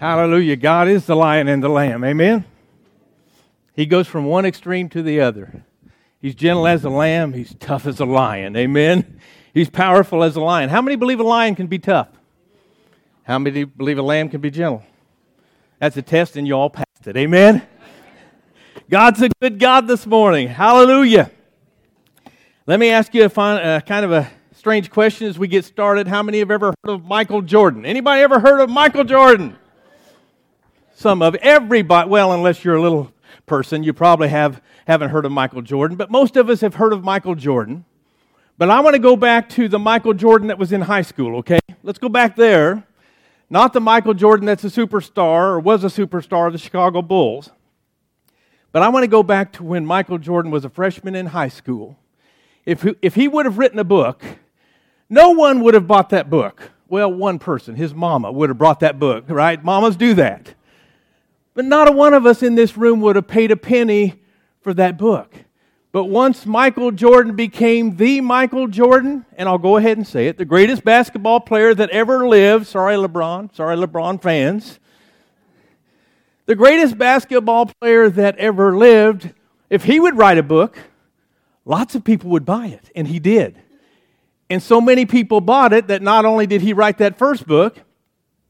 Hallelujah. God is the lion and the lamb. Amen. He goes from one extreme to the other. He's gentle as a lamb, he's tough as a lion. Amen. He's powerful as a lion. How many believe a lion can be tough? How many believe a lamb can be gentle? That's a test, and you all passed it. Amen. God's a good God this morning. Hallelujah. Let me ask you a uh, kind of a strange question as we get started. How many have ever heard of Michael Jordan? Anybody ever heard of Michael Jordan? Some of everybody, well, unless you're a little person, you probably have, haven't heard of Michael Jordan, but most of us have heard of Michael Jordan. But I want to go back to the Michael Jordan that was in high school, okay? Let's go back there. Not the Michael Jordan that's a superstar or was a superstar of the Chicago Bulls. But I want to go back to when Michael Jordan was a freshman in high school. If he, if he would have written a book, no one would have bought that book. Well, one person, his mama, would have brought that book, right? Mamas do that. But not a one of us in this room would have paid a penny for that book. But once Michael Jordan became the Michael Jordan, and I'll go ahead and say it, the greatest basketball player that ever lived, sorry, LeBron, sorry, LeBron fans, the greatest basketball player that ever lived, if he would write a book, lots of people would buy it, and he did. And so many people bought it that not only did he write that first book,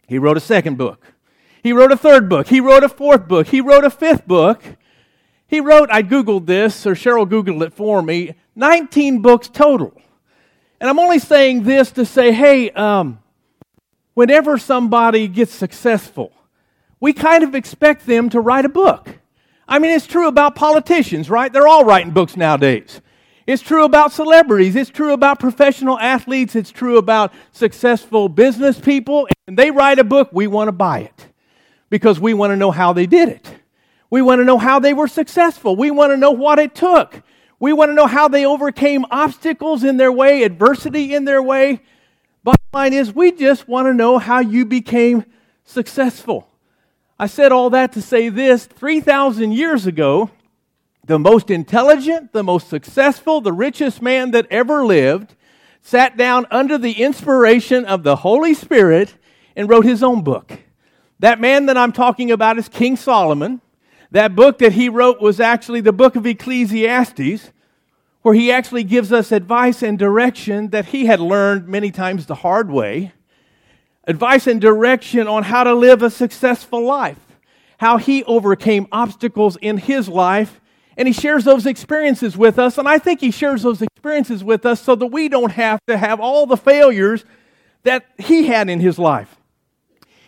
he wrote a second book. He wrote a third book. He wrote a fourth book. He wrote a fifth book. He wrote, I Googled this, or Cheryl Googled it for me, 19 books total. And I'm only saying this to say, hey, um, whenever somebody gets successful, we kind of expect them to write a book. I mean, it's true about politicians, right? They're all writing books nowadays. It's true about celebrities. It's true about professional athletes. It's true about successful business people. And they write a book, we want to buy it because we want to know how they did it. We want to know how they were successful. We want to know what it took. We want to know how they overcame obstacles in their way, adversity in their way. Bottom line is, we just want to know how you became successful. I said all that to say this 3,000 years ago, the most intelligent, the most successful, the richest man that ever lived sat down under the inspiration of the Holy Spirit and wrote his own book. That man that I'm talking about is King Solomon. That book that he wrote was actually the book of Ecclesiastes, where he actually gives us advice and direction that he had learned many times the hard way. Advice and direction on how to live a successful life, how he overcame obstacles in his life, and he shares those experiences with us. And I think he shares those experiences with us so that we don't have to have all the failures that he had in his life.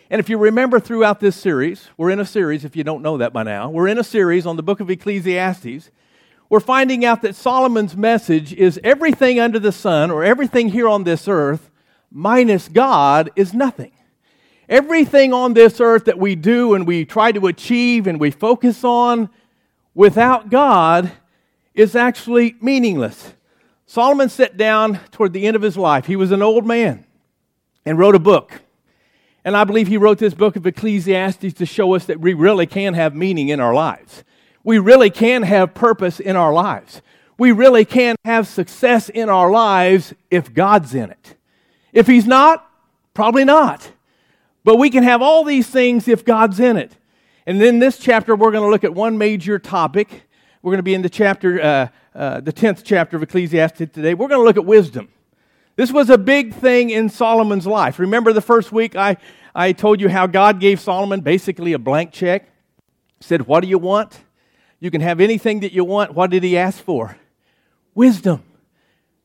And if you remember throughout this series, we're in a series, if you don't know that by now, we're in a series on the book of Ecclesiastes. We're finding out that Solomon's message is everything under the sun or everything here on this earth minus God is nothing. Everything on this earth that we do and we try to achieve and we focus on without God is actually meaningless. Solomon sat down toward the end of his life. He was an old man and wrote a book. And I believe he wrote this book of Ecclesiastes to show us that we really can have meaning in our lives. We really can have purpose in our lives. We really can have success in our lives if God's in it. If He's not, probably not. But we can have all these things if God's in it. And in this chapter, we're going to look at one major topic. We're going to be in the chapter, uh, uh, the 10th chapter of Ecclesiastes today. We're going to look at wisdom. This was a big thing in Solomon's life. Remember the first week I, I told you how God gave Solomon basically a blank check? Said, What do you want? You can have anything that you want. What did he ask for? Wisdom.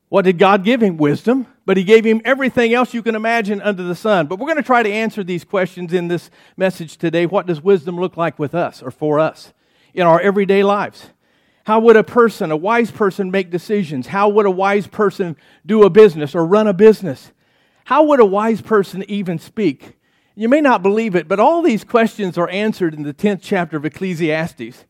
What did God give him? Wisdom. But he gave him everything else you can imagine under the sun. But we're going to try to answer these questions in this message today. What does wisdom look like with us or for us in our everyday lives? How would a person, a wise person, make decisions? How would a wise person do a business or run a business? How would a wise person even speak? You may not believe it, but all these questions are answered in the 10th chapter of Ecclesiastes.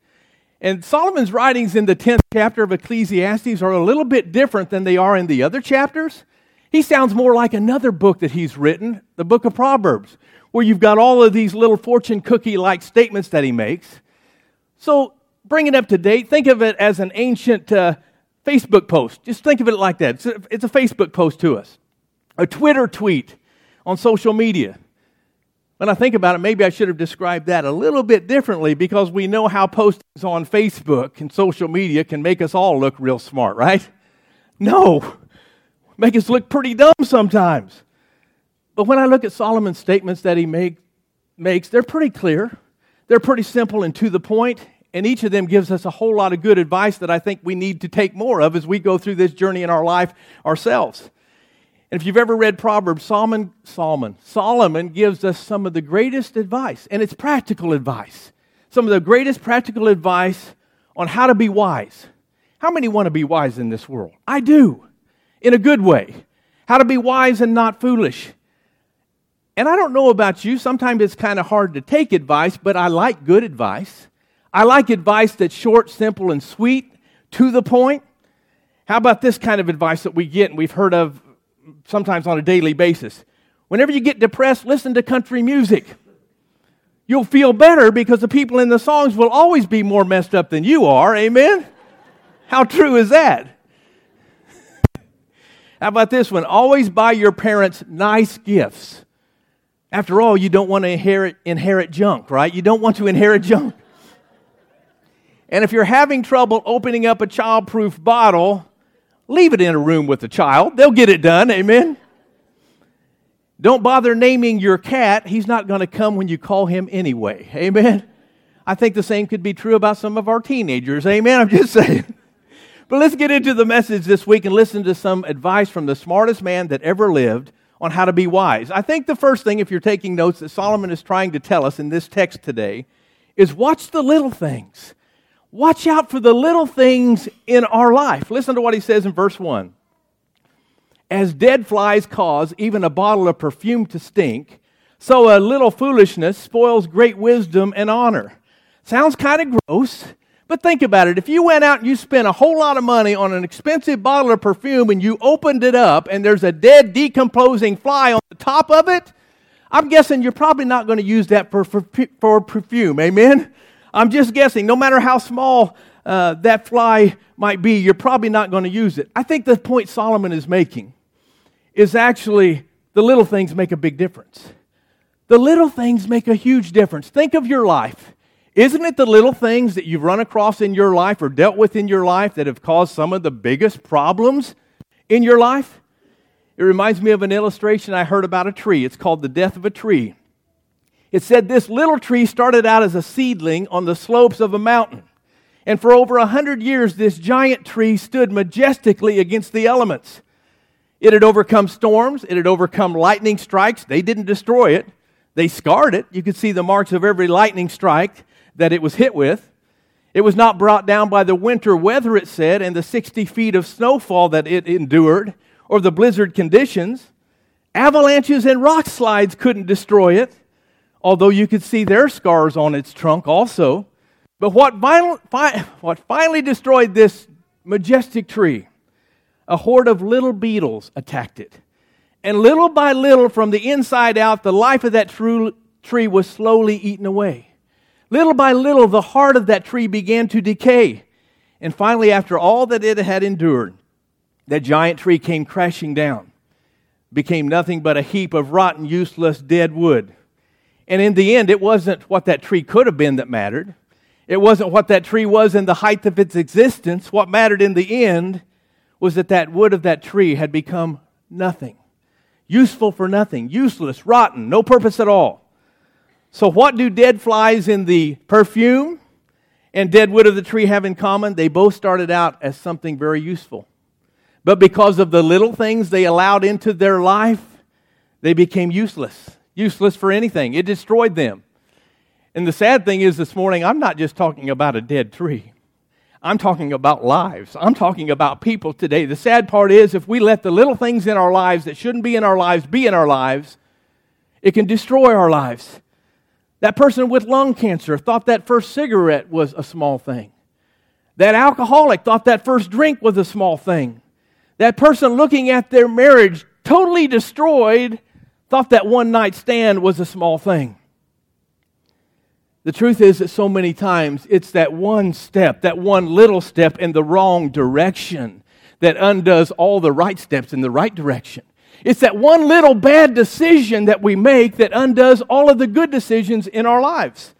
And Solomon's writings in the 10th chapter of Ecclesiastes are a little bit different than they are in the other chapters. He sounds more like another book that he's written, the book of Proverbs, where you've got all of these little fortune cookie like statements that he makes. So bring it up to date. Think of it as an ancient uh, Facebook post. Just think of it like that. It's a, it's a Facebook post to us, a Twitter tweet on social media. When I think about it, maybe I should have described that a little bit differently because we know how postings on Facebook and social media can make us all look real smart, right? No, make us look pretty dumb sometimes. But when I look at Solomon's statements that he make, makes, they're pretty clear. They're pretty simple and to the point, and each of them gives us a whole lot of good advice that I think we need to take more of as we go through this journey in our life ourselves. And if you've ever read Proverbs, Solomon, Solomon, Solomon gives us some of the greatest advice, and it's practical advice. Some of the greatest practical advice on how to be wise. How many want to be wise in this world? I do, in a good way. How to be wise and not foolish. And I don't know about you, sometimes it's kind of hard to take advice, but I like good advice. I like advice that's short, simple, and sweet, to the point. How about this kind of advice that we get and we've heard of sometimes on a daily basis. Whenever you get depressed, listen to country music. You'll feel better because the people in the songs will always be more messed up than you are. Amen? How true is that? How about this one? Always buy your parents nice gifts. After all, you don't want to inherit, inherit junk, right? You don't want to inherit junk. And if you're having trouble opening up a childproof bottle, Leave it in a room with the child. They'll get it done. Amen. Don't bother naming your cat. He's not going to come when you call him anyway. Amen. I think the same could be true about some of our teenagers. Amen. I'm just saying. But let's get into the message this week and listen to some advice from the smartest man that ever lived on how to be wise. I think the first thing, if you're taking notes, that Solomon is trying to tell us in this text today is watch the little things. Watch out for the little things in our life. Listen to what he says in verse 1. As dead flies cause even a bottle of perfume to stink, so a little foolishness spoils great wisdom and honor. Sounds kind of gross, but think about it. If you went out and you spent a whole lot of money on an expensive bottle of perfume and you opened it up and there's a dead, decomposing fly on the top of it, I'm guessing you're probably not going to use that for, for, for perfume. Amen? I'm just guessing, no matter how small uh, that fly might be, you're probably not going to use it. I think the point Solomon is making is actually the little things make a big difference. The little things make a huge difference. Think of your life. Isn't it the little things that you've run across in your life or dealt with in your life that have caused some of the biggest problems in your life? It reminds me of an illustration I heard about a tree. It's called The Death of a Tree. It said this little tree started out as a seedling on the slopes of a mountain. And for over a hundred years, this giant tree stood majestically against the elements. It had overcome storms, it had overcome lightning strikes. They didn't destroy it, they scarred it. You could see the marks of every lightning strike that it was hit with. It was not brought down by the winter weather, it said, and the 60 feet of snowfall that it endured, or the blizzard conditions. Avalanches and rock slides couldn't destroy it although you could see their scars on its trunk also. But what, what finally destroyed this majestic tree? A horde of little beetles attacked it. And little by little, from the inside out, the life of that tree was slowly eaten away. Little by little, the heart of that tree began to decay. And finally, after all that it had endured, that giant tree came crashing down, became nothing but a heap of rotten, useless, dead wood. And in the end, it wasn't what that tree could have been that mattered. It wasn't what that tree was in the height of its existence. What mattered in the end was that that wood of that tree had become nothing. Useful for nothing, useless, rotten, no purpose at all. So, what do dead flies in the perfume and dead wood of the tree have in common? They both started out as something very useful. But because of the little things they allowed into their life, they became useless useless for anything. It destroyed them. And the sad thing is, this morning, I'm not just talking about a dead tree. I'm talking about lives. I'm talking about people today. The sad part is, if we let the little things in our lives that shouldn't be in our lives be in our lives, it can destroy our lives. That person with lung cancer thought that first cigarette was a small thing. That alcoholic thought that first drink was a small thing. That person looking at their marriage totally destroyed thought that one night stand was a small thing. The truth is that so many times it's that one step, that one little step in the wrong direction that undoes all the right steps in the right direction. It's that one little bad decision that we make that undoes all of the good decisions in our lives.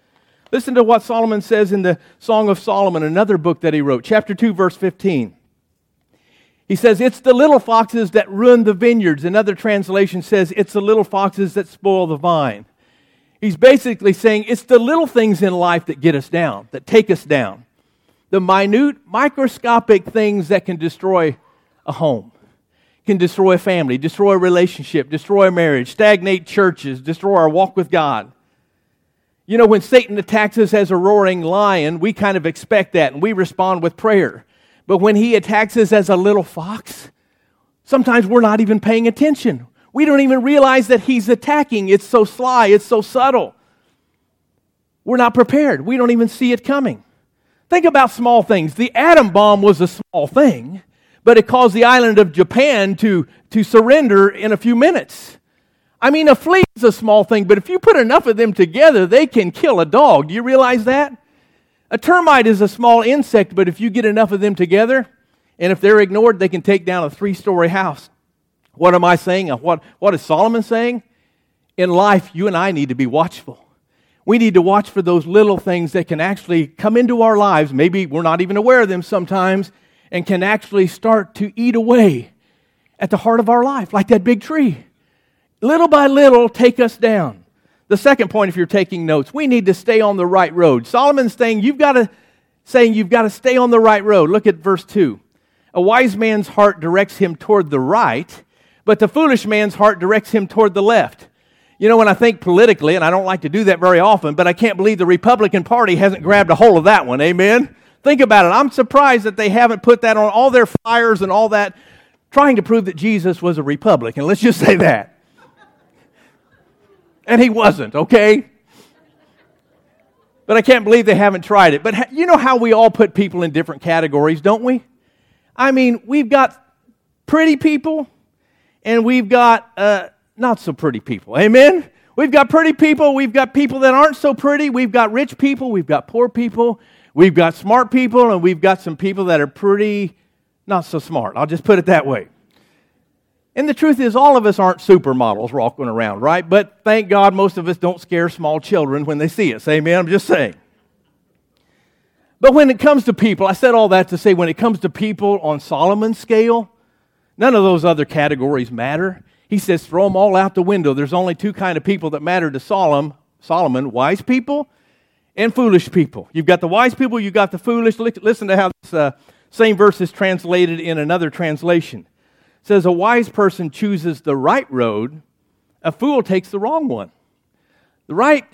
Listen to what Solomon says in the Song of Solomon, another book that he wrote, chapter 2, verse 15. He says, It's the little foxes that ruin the vineyards. Another translation says, It's the little foxes that spoil the vine. He's basically saying it's the little things in life that get us down, that take us down. The minute, microscopic things that can destroy a home, can destroy a family, destroy a relationship, destroy a marriage, stagnate churches, destroy our walk with God. You know, when Satan attacks us as a roaring lion, we kind of expect that and we respond with prayer. But when he attacks us as a little fox, sometimes we're not even paying attention. We don't even realize that he's attacking. It's so sly, it's so subtle. We're not prepared. We don't even see it coming. Think about small things. The atom bomb was a small thing, but it caused the island of Japan to, to surrender in a few minutes. I mean, a flea is a small thing, but if you put enough of them together, they can kill a dog. Do you realize that? A termite is a small insect, but if you get enough of them together, and if they're ignored, they can take down a three story house. What am I saying? What, what is Solomon saying? In life, you and I need to be watchful. We need to watch for those little things that can actually come into our lives. Maybe we're not even aware of them sometimes, and can actually start to eat away at the heart of our life, like that big tree. Little by little, take us down. The second point, if you're taking notes, we need to stay on the right road. Solomon's saying you've got to saying you've got to stay on the right road. Look at verse 2. A wise man's heart directs him toward the right, but the foolish man's heart directs him toward the left. You know, when I think politically, and I don't like to do that very often, but I can't believe the Republican Party hasn't grabbed a hold of that one. Amen? Think about it. I'm surprised that they haven't put that on all their flyers and all that, trying to prove that Jesus was a Republican. Let's just say that and he wasn't, okay? But I can't believe they haven't tried it. But you know how we all put people in different categories, don't we? I mean, we've got pretty people and we've got uh, not so pretty people. Amen? We've got pretty people, we've got people that aren't so pretty, we've got rich people, we've got poor people, we've got smart people, and we've got some people that are pretty not so smart. I'll just put it that way. And the truth is, all of us aren't supermodels walking around, right? But thank God most of us don't scare small children when they see us. Amen? I'm just saying. But when it comes to people, I said all that to say when it comes to people on Solomon's scale, none of those other categories matter. He says, throw them all out the window. There's only two kind of people that matter to Solomon, Solomon wise people and foolish people. You've got the wise people, you've got the foolish. Listen to how this uh, same verse is translated in another translation says a wise person chooses the right road, a fool takes the wrong one. The right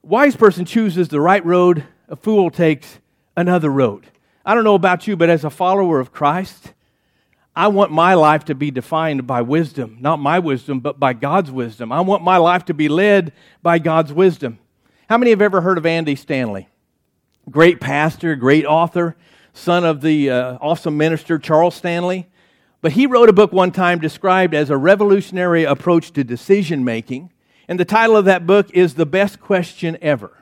wise person chooses the right road, a fool takes another road. I don't know about you, but as a follower of Christ, I want my life to be defined by wisdom, not my wisdom, but by God's wisdom. I want my life to be led by God's wisdom. How many have ever heard of Andy Stanley? Great pastor, great author, son of the uh, awesome minister Charles Stanley. But he wrote a book one time described as a revolutionary approach to decision making. And the title of that book is The Best Question Ever.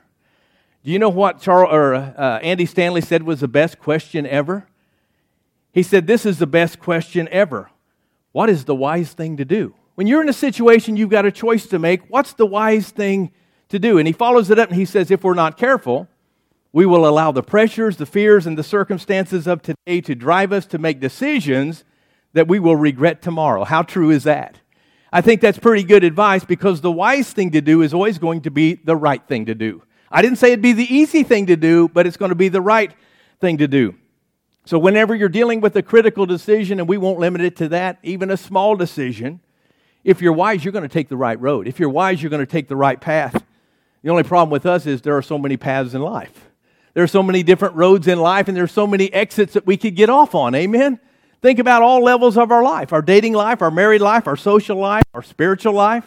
Do you know what Charles, or, uh, Andy Stanley said was the best question ever? He said, This is the best question ever. What is the wise thing to do? When you're in a situation you've got a choice to make, what's the wise thing to do? And he follows it up and he says, If we're not careful, we will allow the pressures, the fears, and the circumstances of today to drive us to make decisions that we will regret tomorrow. How true is that? I think that's pretty good advice because the wise thing to do is always going to be the right thing to do. I didn't say it'd be the easy thing to do, but it's going to be the right thing to do. So, whenever you're dealing with a critical decision, and we won't limit it to that, even a small decision, if you're wise, you're going to take the right road. If you're wise, you're going to take the right path. The only problem with us is there are so many paths in life. There are so many different roads in life, and there are so many exits that we could get off on. Amen? Think about all levels of our life our dating life, our married life, our social life, our spiritual life.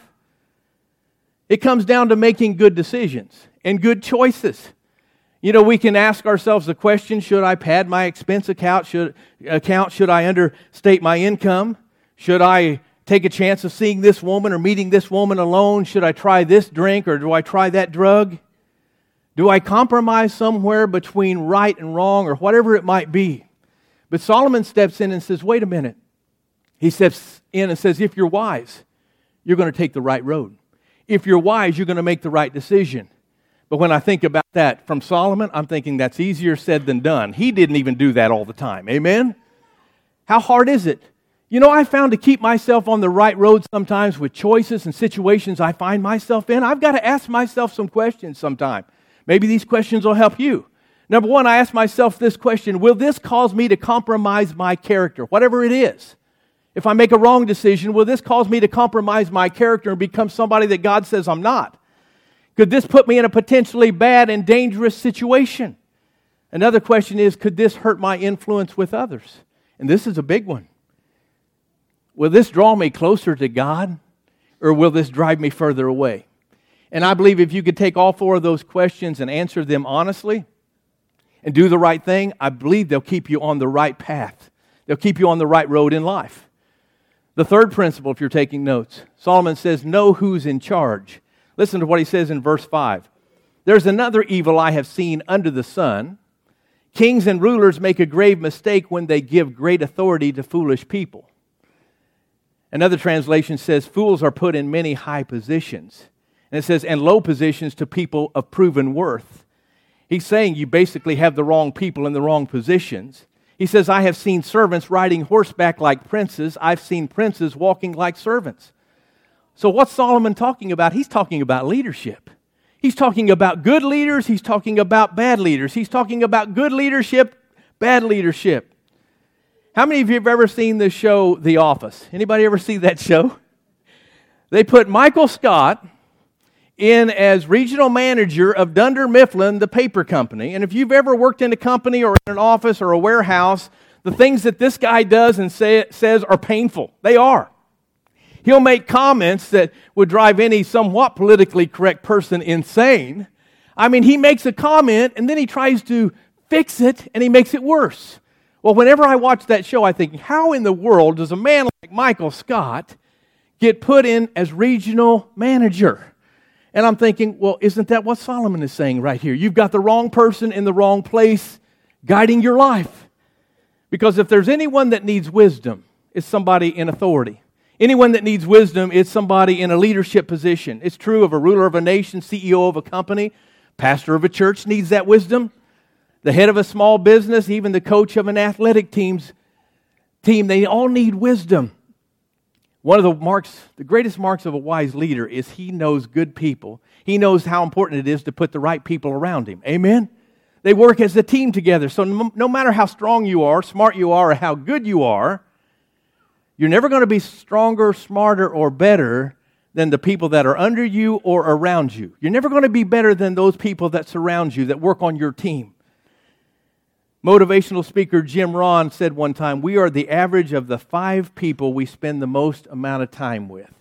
It comes down to making good decisions and good choices. You know, we can ask ourselves the question should I pad my expense account? Should, account? should I understate my income? Should I take a chance of seeing this woman or meeting this woman alone? Should I try this drink or do I try that drug? Do I compromise somewhere between right and wrong or whatever it might be? But Solomon steps in and says, wait a minute. He steps in and says, If you're wise, you're going to take the right road. If you're wise, you're going to make the right decision. But when I think about that from Solomon, I'm thinking that's easier said than done. He didn't even do that all the time. Amen? How hard is it? You know, I found to keep myself on the right road sometimes with choices and situations I find myself in. I've got to ask myself some questions sometime. Maybe these questions will help you. Number one, I ask myself this question Will this cause me to compromise my character, whatever it is? If I make a wrong decision, will this cause me to compromise my character and become somebody that God says I'm not? Could this put me in a potentially bad and dangerous situation? Another question is Could this hurt my influence with others? And this is a big one. Will this draw me closer to God or will this drive me further away? And I believe if you could take all four of those questions and answer them honestly and do the right thing, I believe they'll keep you on the right path. They'll keep you on the right road in life. The third principle, if you're taking notes, Solomon says, Know who's in charge. Listen to what he says in verse 5. There's another evil I have seen under the sun. Kings and rulers make a grave mistake when they give great authority to foolish people. Another translation says, Fools are put in many high positions. And it says, and low positions to people of proven worth. He's saying you basically have the wrong people in the wrong positions. He says, I have seen servants riding horseback like princes. I've seen princes walking like servants. So, what's Solomon talking about? He's talking about leadership. He's talking about good leaders. He's talking about bad leaders. He's talking about good leadership, bad leadership. How many of you have ever seen the show The Office? Anybody ever see that show? They put Michael Scott in as regional manager of Dunder Mifflin, the paper company. And if you've ever worked in a company or in an office or a warehouse, the things that this guy does and say, says are painful. They are. He'll make comments that would drive any somewhat politically correct person insane. I mean, he makes a comment and then he tries to fix it and he makes it worse. Well, whenever I watch that show, I think, how in the world does a man like Michael Scott get put in as regional manager? And I'm thinking, well, isn't that what Solomon is saying right here? You've got the wrong person in the wrong place guiding your life. Because if there's anyone that needs wisdom, it's somebody in authority. Anyone that needs wisdom is somebody in a leadership position. It's true of a ruler of a nation, CEO of a company, pastor of a church needs that wisdom the head of a small business, even the coach of an athletic team's team, they all need wisdom. One of the marks, the greatest marks of a wise leader is he knows good people. He knows how important it is to put the right people around him. Amen? They work as a team together. So no, matter how strong you are, smart you are, or how good you are, you're never going to be stronger, smarter, or better than the people that are under you or around you. You're never going to be better than those people that surround you, that work on your team. Motivational speaker Jim Rohn said one time, We are the average of the five people we spend the most amount of time with.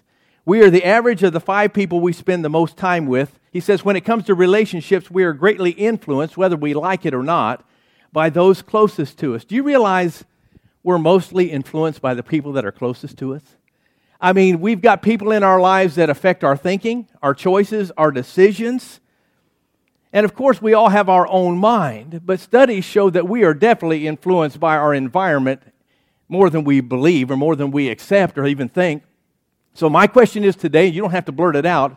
We are the average of the five people we spend the most time with. He says, When it comes to relationships, we are greatly influenced, whether we like it or not, by those closest to us. Do you realize we're mostly influenced by the people that are closest to us? I mean, we've got people in our lives that affect our thinking, our choices, our decisions. And of course, we all have our own mind, but studies show that we are definitely influenced by our environment more than we believe or more than we accept or even think. So, my question is today you don't have to blurt it out,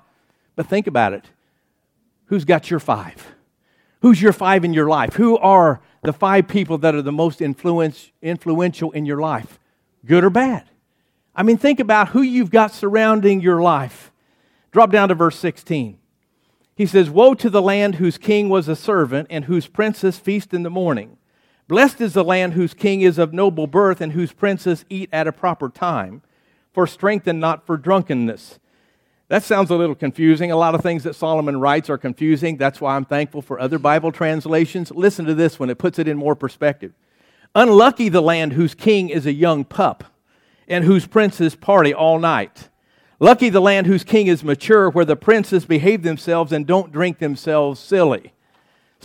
but think about it. Who's got your five? Who's your five in your life? Who are the five people that are the most influential in your life, good or bad? I mean, think about who you've got surrounding your life. Drop down to verse 16. He says, Woe to the land whose king was a servant and whose princes feast in the morning. Blessed is the land whose king is of noble birth and whose princes eat at a proper time, for strength and not for drunkenness. That sounds a little confusing. A lot of things that Solomon writes are confusing. That's why I'm thankful for other Bible translations. Listen to this one, it puts it in more perspective. Unlucky the land whose king is a young pup and whose princes party all night. Lucky the land whose king is mature, where the princes behave themselves and don't drink themselves silly.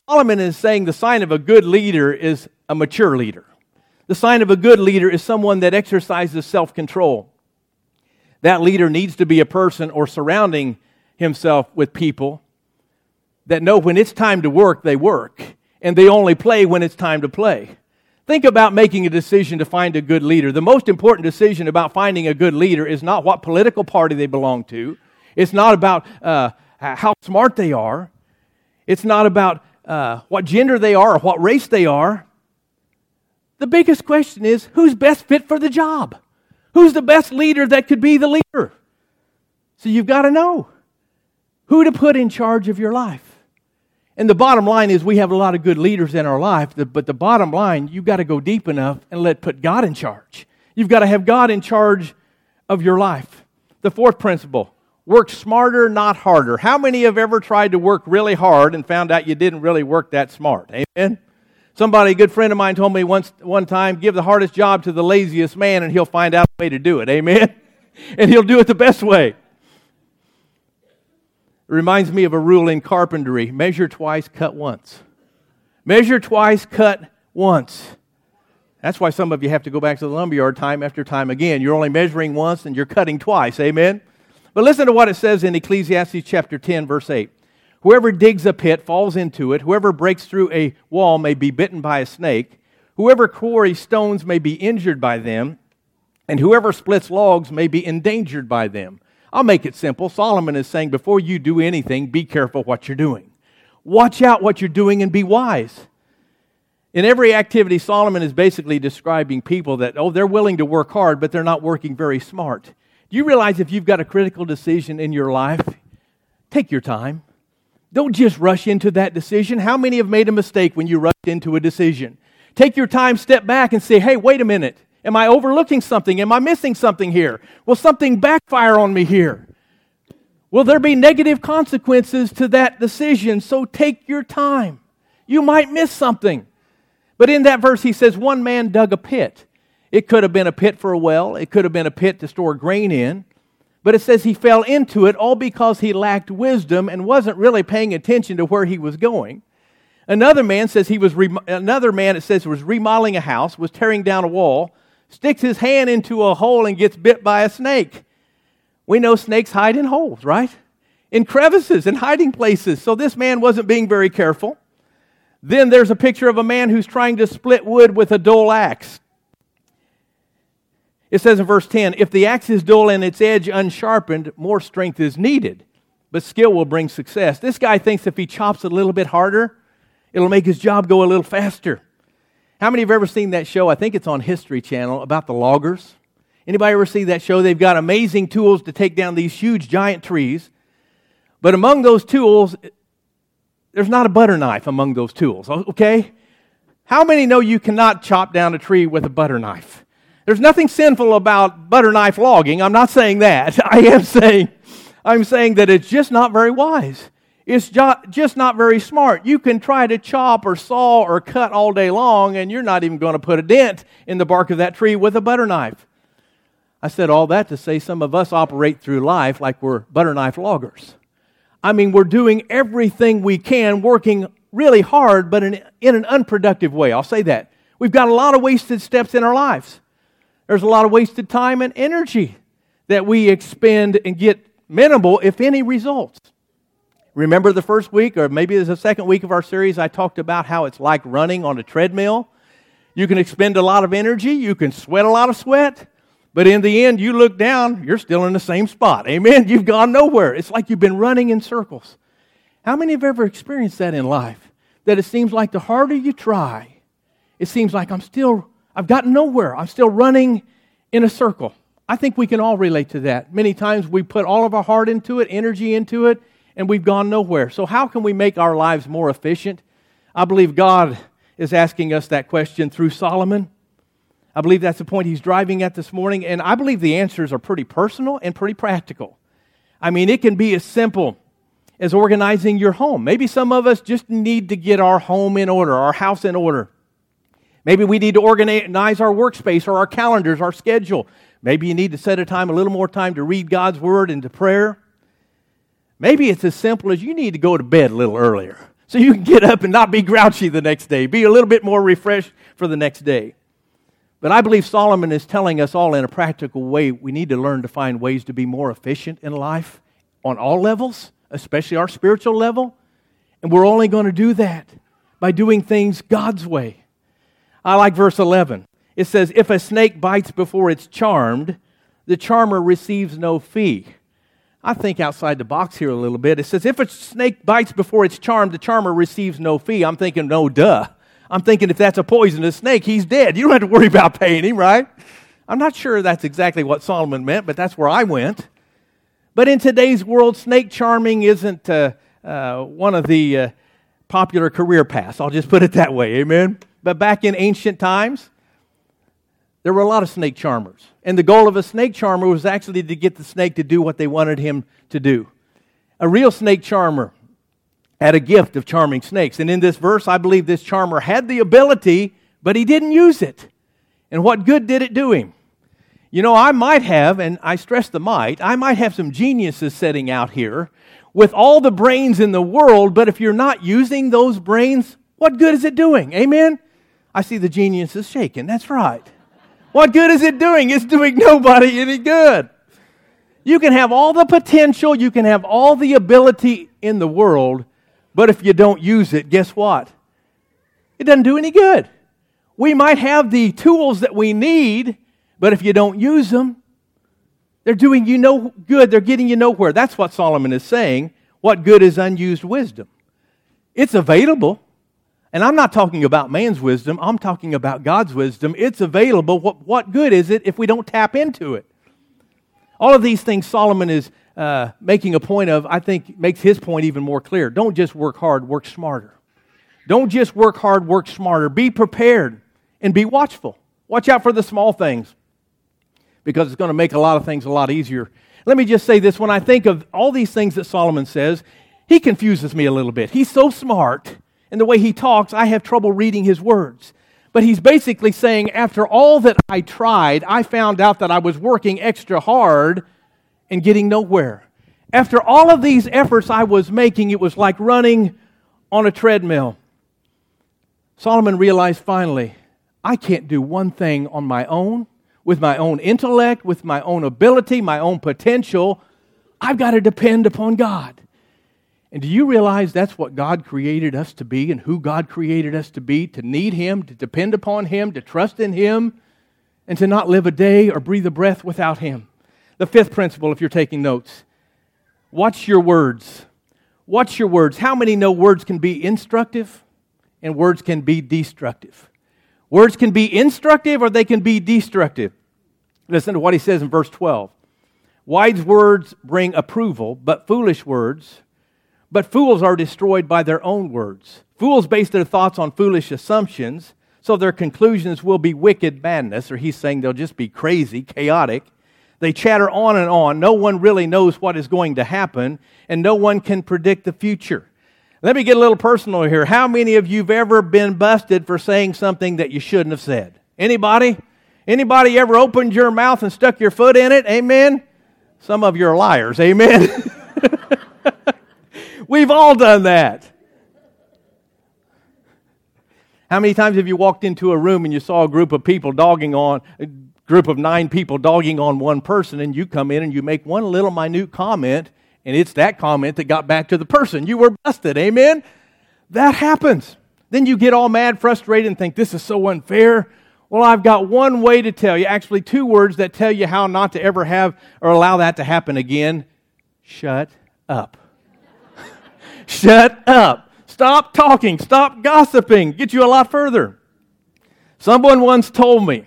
Solomon is saying the sign of a good leader is a mature leader. The sign of a good leader is someone that exercises self control. That leader needs to be a person or surrounding himself with people that know when it's time to work, they work, and they only play when it's time to play. Think about making a decision to find a good leader. The most important decision about finding a good leader is not what political party they belong to. It's not about uh, how smart they are. It's not about uh, what gender they are or what race they are. The biggest question is who's best fit for the job? Who's the best leader that could be the leader? So you've got to know who to put in charge of your life. And the bottom line is we have a lot of good leaders in our life, but the bottom line, you've got to go deep enough and let put God in charge. You've got to have God in charge of your life. The fourth principle, work smarter, not harder. How many have ever tried to work really hard and found out you didn't really work that smart? Amen. Somebody, a good friend of mine, told me once one time, give the hardest job to the laziest man and he'll find out a way to do it. Amen. And he'll do it the best way. It reminds me of a rule in carpentry measure twice, cut once. Measure twice, cut once. That's why some of you have to go back to the lumberyard time after time again. You're only measuring once and you're cutting twice. Amen? But listen to what it says in Ecclesiastes chapter 10, verse 8. Whoever digs a pit falls into it. Whoever breaks through a wall may be bitten by a snake. Whoever quarries stones may be injured by them. And whoever splits logs may be endangered by them. I'll make it simple. Solomon is saying before you do anything, be careful what you're doing. Watch out what you're doing and be wise. In every activity, Solomon is basically describing people that, oh, they're willing to work hard, but they're not working very smart. Do you realize if you've got a critical decision in your life, take your time. Don't just rush into that decision. How many have made a mistake when you rushed into a decision? Take your time, step back, and say, hey, wait a minute. Am I overlooking something? Am I missing something here? Will something backfire on me here? Will there be negative consequences to that decision? So take your time. You might miss something. But in that verse, he says, One man dug a pit. It could have been a pit for a well, it could have been a pit to store grain in. But it says he fell into it all because he lacked wisdom and wasn't really paying attention to where he was going. Another man says he was, another man, it says, was remodeling a house, was tearing down a wall, sticks his hand into a hole and gets bit by a snake. We know snakes hide in holes, right? In crevices and hiding places. So this man wasn't being very careful. Then there's a picture of a man who's trying to split wood with a dull axe. It says in verse 10 If the axe is dull and its edge unsharpened, more strength is needed, but skill will bring success. This guy thinks if he chops a little bit harder, it'll make his job go a little faster. How many have ever seen that show? I think it's on History Channel about the loggers. Anybody ever see that show? They've got amazing tools to take down these huge giant trees. But among those tools, there's not a butter knife among those tools, okay? How many know you cannot chop down a tree with a butter knife? There's nothing sinful about butter knife logging. I'm not saying that. I am saying I'm saying that it's just not very wise. It's just not very smart. You can try to chop or saw or cut all day long, and you're not even going to put a dent in the bark of that tree with a butter knife. I said all that to say some of us operate through life like we're butter knife loggers. I mean, we're doing everything we can, working really hard, but in, in an unproductive way. I'll say that. We've got a lot of wasted steps in our lives. There's a lot of wasted time and energy that we expend and get minimal, if any, results. Remember the first week, or maybe it's the second week of our series, I talked about how it's like running on a treadmill. You can expend a lot of energy, you can sweat a lot of sweat, but in the end, you look down, you're still in the same spot. Amen? You've gone nowhere. It's like you've been running in circles. How many have ever experienced that in life? That it seems like the harder you try, it seems like I'm still, I've gotten nowhere. I'm still running in a circle. I think we can all relate to that. Many times we put all of our heart into it, energy into it, and we've gone nowhere. So, how can we make our lives more efficient? I believe God is asking us that question through Solomon. I believe that's the point he's driving at this morning, and I believe the answers are pretty personal and pretty practical. I mean, it can be as simple as organizing your home. Maybe some of us just need to get our home in order, our house in order. Maybe we need to organize our workspace or our calendars, our schedule. Maybe you need to set a time, a little more time to read God's word and to prayer. Maybe it's as simple as you need to go to bed a little earlier so you can get up and not be grouchy the next day, be a little bit more refreshed for the next day. But I believe Solomon is telling us all in a practical way we need to learn to find ways to be more efficient in life on all levels, especially our spiritual level. And we're only going to do that by doing things God's way. I like verse 11. It says, If a snake bites before it's charmed, the charmer receives no fee. I think outside the box here a little bit. It says, If a snake bites before it's charmed, the charmer receives no fee. I'm thinking, no, duh. I'm thinking if that's a poisonous snake, he's dead. You don't have to worry about paying him, right? I'm not sure that's exactly what Solomon meant, but that's where I went. But in today's world, snake charming isn't uh, uh, one of the uh, popular career paths. I'll just put it that way. Amen. But back in ancient times, there were a lot of snake charmers. And the goal of a snake charmer was actually to get the snake to do what they wanted him to do. A real snake charmer had a gift of charming snakes. And in this verse, I believe this charmer had the ability, but he didn't use it. And what good did it do him? You know, I might have, and I stress the might, I might have some geniuses sitting out here with all the brains in the world, but if you're not using those brains, what good is it doing? Amen? I see the geniuses shaking. That's right. What good is it doing? It's doing nobody any good. You can have all the potential, you can have all the ability in the world, but if you don't use it, guess what? It doesn't do any good. We might have the tools that we need, but if you don't use them, they're doing you no good. They're getting you nowhere. That's what Solomon is saying. What good is unused wisdom? It's available. And I'm not talking about man's wisdom, I'm talking about God's wisdom. It's available. What, what good is it if we don't tap into it? All of these things Solomon is uh, making a point of, I think, makes his point even more clear. Don't just work hard, work smarter. Don't just work hard, work smarter. Be prepared and be watchful. Watch out for the small things because it's going to make a lot of things a lot easier. Let me just say this when I think of all these things that Solomon says, he confuses me a little bit. He's so smart and the way he talks, I have trouble reading his words. But he's basically saying, after all that I tried, I found out that I was working extra hard and getting nowhere. After all of these efforts I was making, it was like running on a treadmill. Solomon realized finally, I can't do one thing on my own, with my own intellect, with my own ability, my own potential. I've got to depend upon God. And do you realize that's what God created us to be and who God created us to be? To need Him, to depend upon Him, to trust in Him, and to not live a day or breathe a breath without Him. The fifth principle, if you're taking notes, watch your words. Watch your words. How many know words can be instructive and words can be destructive? Words can be instructive or they can be destructive. Listen to what he says in verse 12. Wise words bring approval, but foolish words but fools are destroyed by their own words. Fools base their thoughts on foolish assumptions, so their conclusions will be wicked madness, or he's saying they'll just be crazy, chaotic. They chatter on and on. No one really knows what is going to happen, and no one can predict the future. Let me get a little personal here. How many of you have ever been busted for saying something that you shouldn't have said? Anybody? Anybody ever opened your mouth and stuck your foot in it? Amen? Some of you are liars. Amen? We've all done that. How many times have you walked into a room and you saw a group of people dogging on, a group of nine people dogging on one person, and you come in and you make one little minute comment, and it's that comment that got back to the person? You were busted. Amen? That happens. Then you get all mad, frustrated, and think, this is so unfair. Well, I've got one way to tell you, actually, two words that tell you how not to ever have or allow that to happen again. Shut up. Shut up. Stop talking. Stop gossiping. Get you a lot further. Someone once told me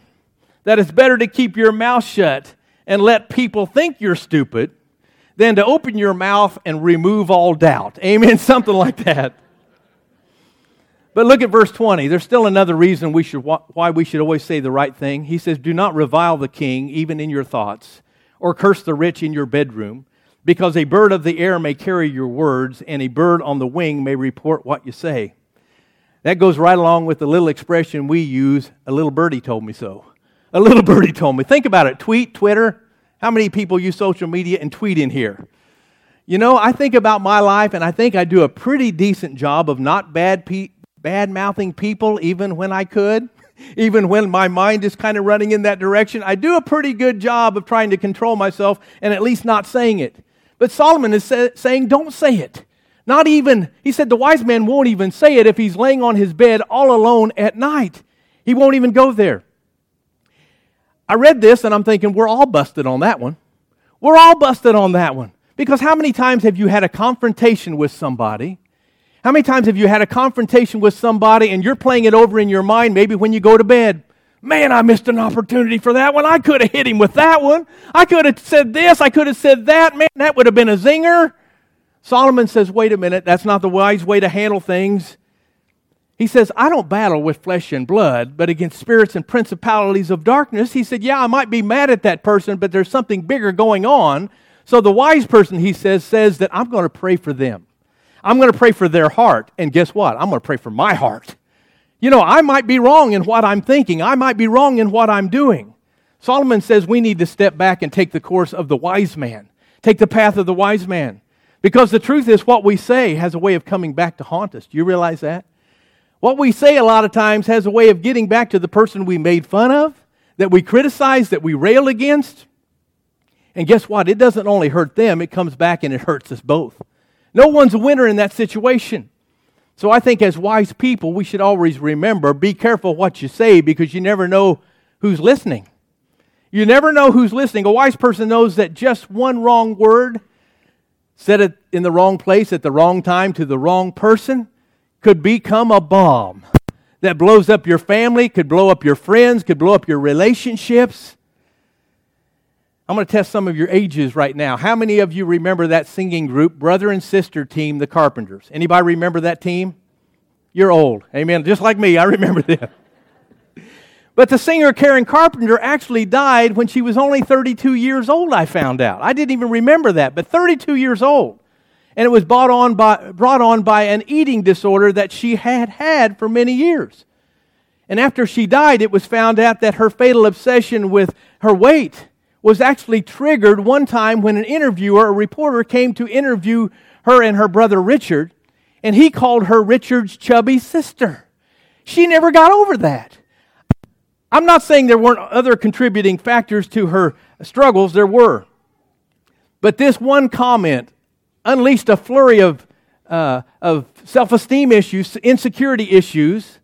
that it's better to keep your mouth shut and let people think you're stupid than to open your mouth and remove all doubt. Amen. Something like that. But look at verse 20. There's still another reason we should, why we should always say the right thing. He says, Do not revile the king, even in your thoughts, or curse the rich in your bedroom, because a bird of the air may carry your words, and a bird on the wing may report what you say. That goes right along with the little expression we use a little birdie told me so. A little birdie told me. Think about it tweet, Twitter. How many people use social media and tweet in here? You know, I think about my life, and I think I do a pretty decent job of not bad, pe- bad mouthing people, even when I could even when my mind is kind of running in that direction. I do a pretty good job of trying to control myself and at least not saying it. But Solomon is say, saying, don't say it. Not even, he said, the wise man won't even say it if he's laying on his bed all alone at night. He won't even go there. I read this and I'm thinking, we're all busted on that one. We're all busted on that one. Because how many times have you had a confrontation with somebody? How many times have you had a confrontation with somebody and you're playing it over in your mind, maybe when you go to bed? Man, I missed an opportunity for that one. I could have hit him with that one. I could have said this. I could have said that. Man, that would have been a zinger. Solomon says, wait a minute, that's not the wise way to handle things. He says, I don't battle with flesh and blood, but against spirits and principalities of darkness. He said, Yeah, I might be mad at that person, but there's something bigger going on. So the wise person, he says, says that I'm going to pray for them. I'm going to pray for their heart. And guess what? I'm going to pray for my heart. You know, I might be wrong in what I'm thinking, I might be wrong in what I'm doing. Solomon says we need to step back and take the course of the wise man, take the path of the wise man. Because the truth is, what we say has a way of coming back to haunt us. Do you realize that? What we say a lot of times has a way of getting back to the person we made fun of, that we criticized, that we railed against. And guess what? It doesn't only hurt them, it comes back and it hurts us both. No one's a winner in that situation. So I think as wise people, we should always remember be careful what you say because you never know who's listening. You never know who's listening. A wise person knows that just one wrong word said it in the wrong place at the wrong time to the wrong person could become a bomb that blows up your family, could blow up your friends, could blow up your relationships. I'm going to test some of your ages right now. How many of you remember that singing group, brother and sister team, the Carpenters? Anybody remember that team? You're old. Amen. Just like me, I remember them. But the singer Karen Carpenter actually died when she was only 32 years old, I found out. I didn't even remember that, but 32 years old. And it was brought on by, brought on by an eating disorder that she had had for many years. And after she died, it was found out that her fatal obsession with her weight was actually triggered one time when an interviewer, a reporter, came to interview her and her brother Richard, and he called her Richard's chubby sister. She never got over that. I'm not saying there weren't other contributing factors to her struggles, there were. But this one comment unleashed a flurry of, uh, of self esteem issues, insecurity issues,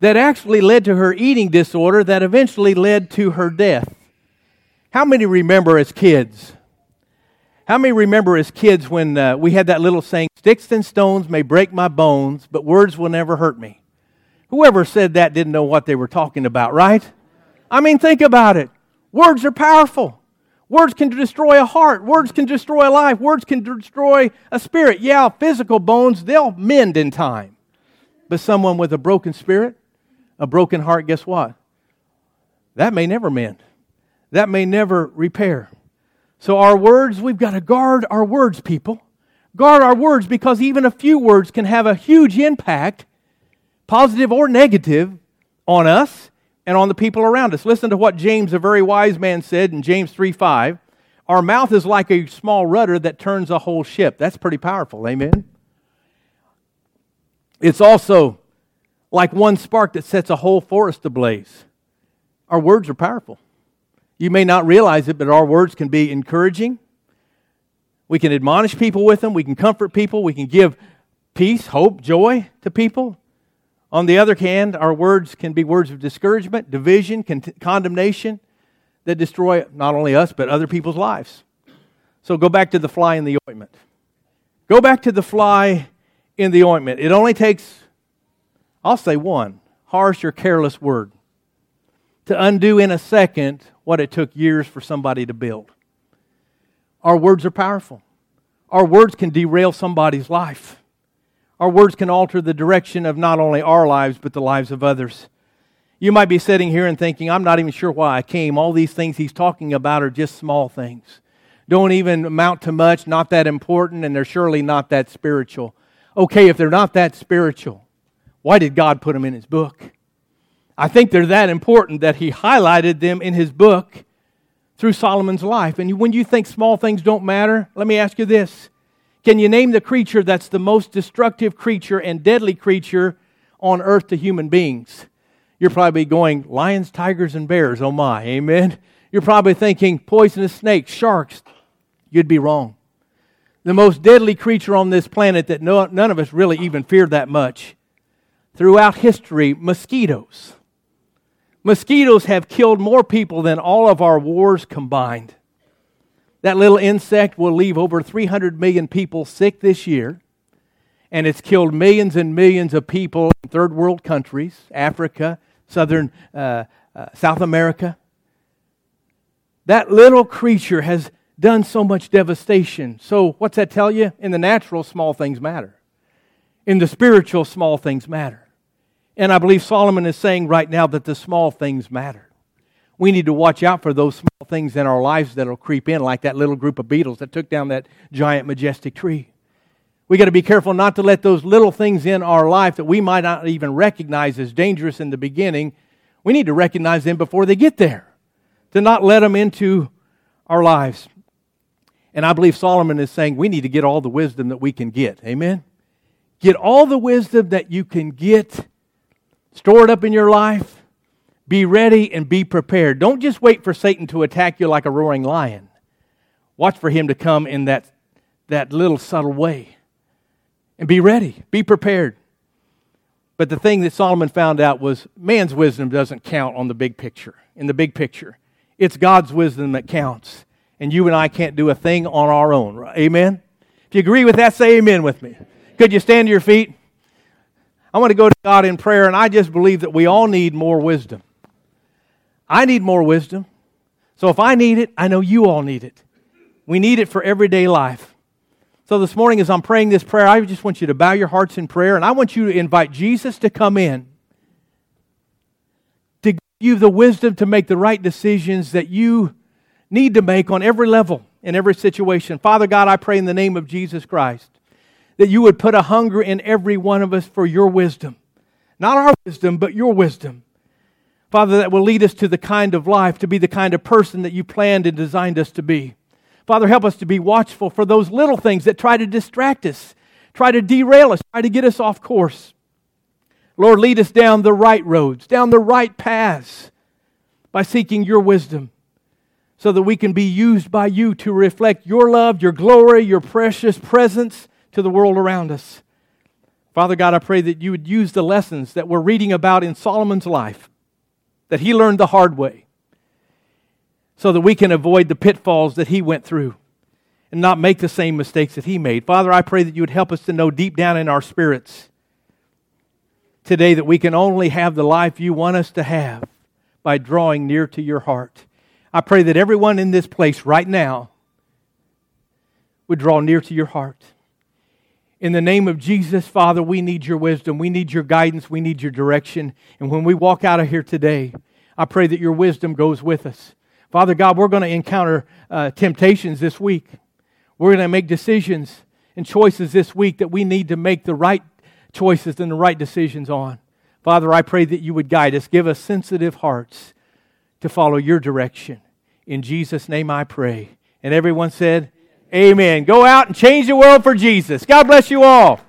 that actually led to her eating disorder, that eventually led to her death. How many remember as kids? How many remember as kids when uh, we had that little saying, Sticks and stones may break my bones, but words will never hurt me? Whoever said that didn't know what they were talking about, right? I mean, think about it. Words are powerful. Words can destroy a heart. Words can destroy a life. Words can destroy a spirit. Yeah, physical bones, they'll mend in time. But someone with a broken spirit, a broken heart, guess what? That may never mend that may never repair. So, our words, we've got to guard our words, people. Guard our words because even a few words can have a huge impact, positive or negative, on us and on the people around us. Listen to what James, a very wise man, said in James 3 5. Our mouth is like a small rudder that turns a whole ship. That's pretty powerful. Amen. It's also like one spark that sets a whole forest ablaze. Our words are powerful. You may not realize it, but our words can be encouraging. We can admonish people with them. We can comfort people. We can give peace, hope, joy to people. On the other hand, our words can be words of discouragement, division, con- condemnation that destroy not only us, but other people's lives. So go back to the fly in the ointment. Go back to the fly in the ointment. It only takes, I'll say one, harsh or careless word to undo in a second what it took years for somebody to build. Our words are powerful. Our words can derail somebody's life. Our words can alter the direction of not only our lives, but the lives of others. You might be sitting here and thinking, I'm not even sure why I came. All these things he's talking about are just small things. Don't even amount to much, not that important, and they're surely not that spiritual. Okay, if they're not that spiritual, why did God put them in his book? I think they're that important that he highlighted them in his book through Solomon's life. And when you think small things don't matter, let me ask you this Can you name the creature that's the most destructive creature and deadly creature on earth to human beings? You're probably going, lions, tigers, and bears, oh my, amen? You're probably thinking poisonous snakes, sharks. You'd be wrong. The most deadly creature on this planet that no, none of us really even fear that much throughout history mosquitoes. Mosquitoes have killed more people than all of our wars combined. That little insect will leave over 300 million people sick this year, and it's killed millions and millions of people in third world countries, Africa, southern uh, uh, South America. That little creature has done so much devastation. So, what's that tell you? In the natural, small things matter. In the spiritual, small things matter. And I believe Solomon is saying right now that the small things matter. We need to watch out for those small things in our lives that'll creep in, like that little group of beetles that took down that giant, majestic tree. We got to be careful not to let those little things in our life that we might not even recognize as dangerous in the beginning. We need to recognize them before they get there, to not let them into our lives. And I believe Solomon is saying we need to get all the wisdom that we can get. Amen? Get all the wisdom that you can get Store it up in your life. Be ready and be prepared. Don't just wait for Satan to attack you like a roaring lion. Watch for him to come in that, that little subtle way. And be ready. Be prepared. But the thing that Solomon found out was man's wisdom doesn't count on the big picture. In the big picture, it's God's wisdom that counts. And you and I can't do a thing on our own. Amen? If you agree with that, say amen with me. Could you stand to your feet? I want to go to God in prayer, and I just believe that we all need more wisdom. I need more wisdom. So if I need it, I know you all need it. We need it for everyday life. So this morning, as I'm praying this prayer, I just want you to bow your hearts in prayer, and I want you to invite Jesus to come in to give you the wisdom to make the right decisions that you need to make on every level, in every situation. Father God, I pray in the name of Jesus Christ that you would put a hunger in every one of us for your wisdom. Not our wisdom, but your wisdom. Father, that will lead us to the kind of life, to be the kind of person that you planned and designed us to be. Father, help us to be watchful for those little things that try to distract us, try to derail us, try to get us off course. Lord, lead us down the right roads, down the right paths by seeking your wisdom so that we can be used by you to reflect your love, your glory, your precious presence to the world around us. Father God, I pray that you would use the lessons that we're reading about in Solomon's life, that he learned the hard way, so that we can avoid the pitfalls that he went through and not make the same mistakes that he made. Father, I pray that you would help us to know deep down in our spirits today that we can only have the life you want us to have by drawing near to your heart. I pray that everyone in this place right now would draw near to your heart. In the name of Jesus, Father, we need your wisdom. We need your guidance. We need your direction. And when we walk out of here today, I pray that your wisdom goes with us. Father God, we're going to encounter uh, temptations this week. We're going to make decisions and choices this week that we need to make the right choices and the right decisions on. Father, I pray that you would guide us. Give us sensitive hearts to follow your direction. In Jesus' name I pray. And everyone said, Amen. Go out and change the world for Jesus. God bless you all.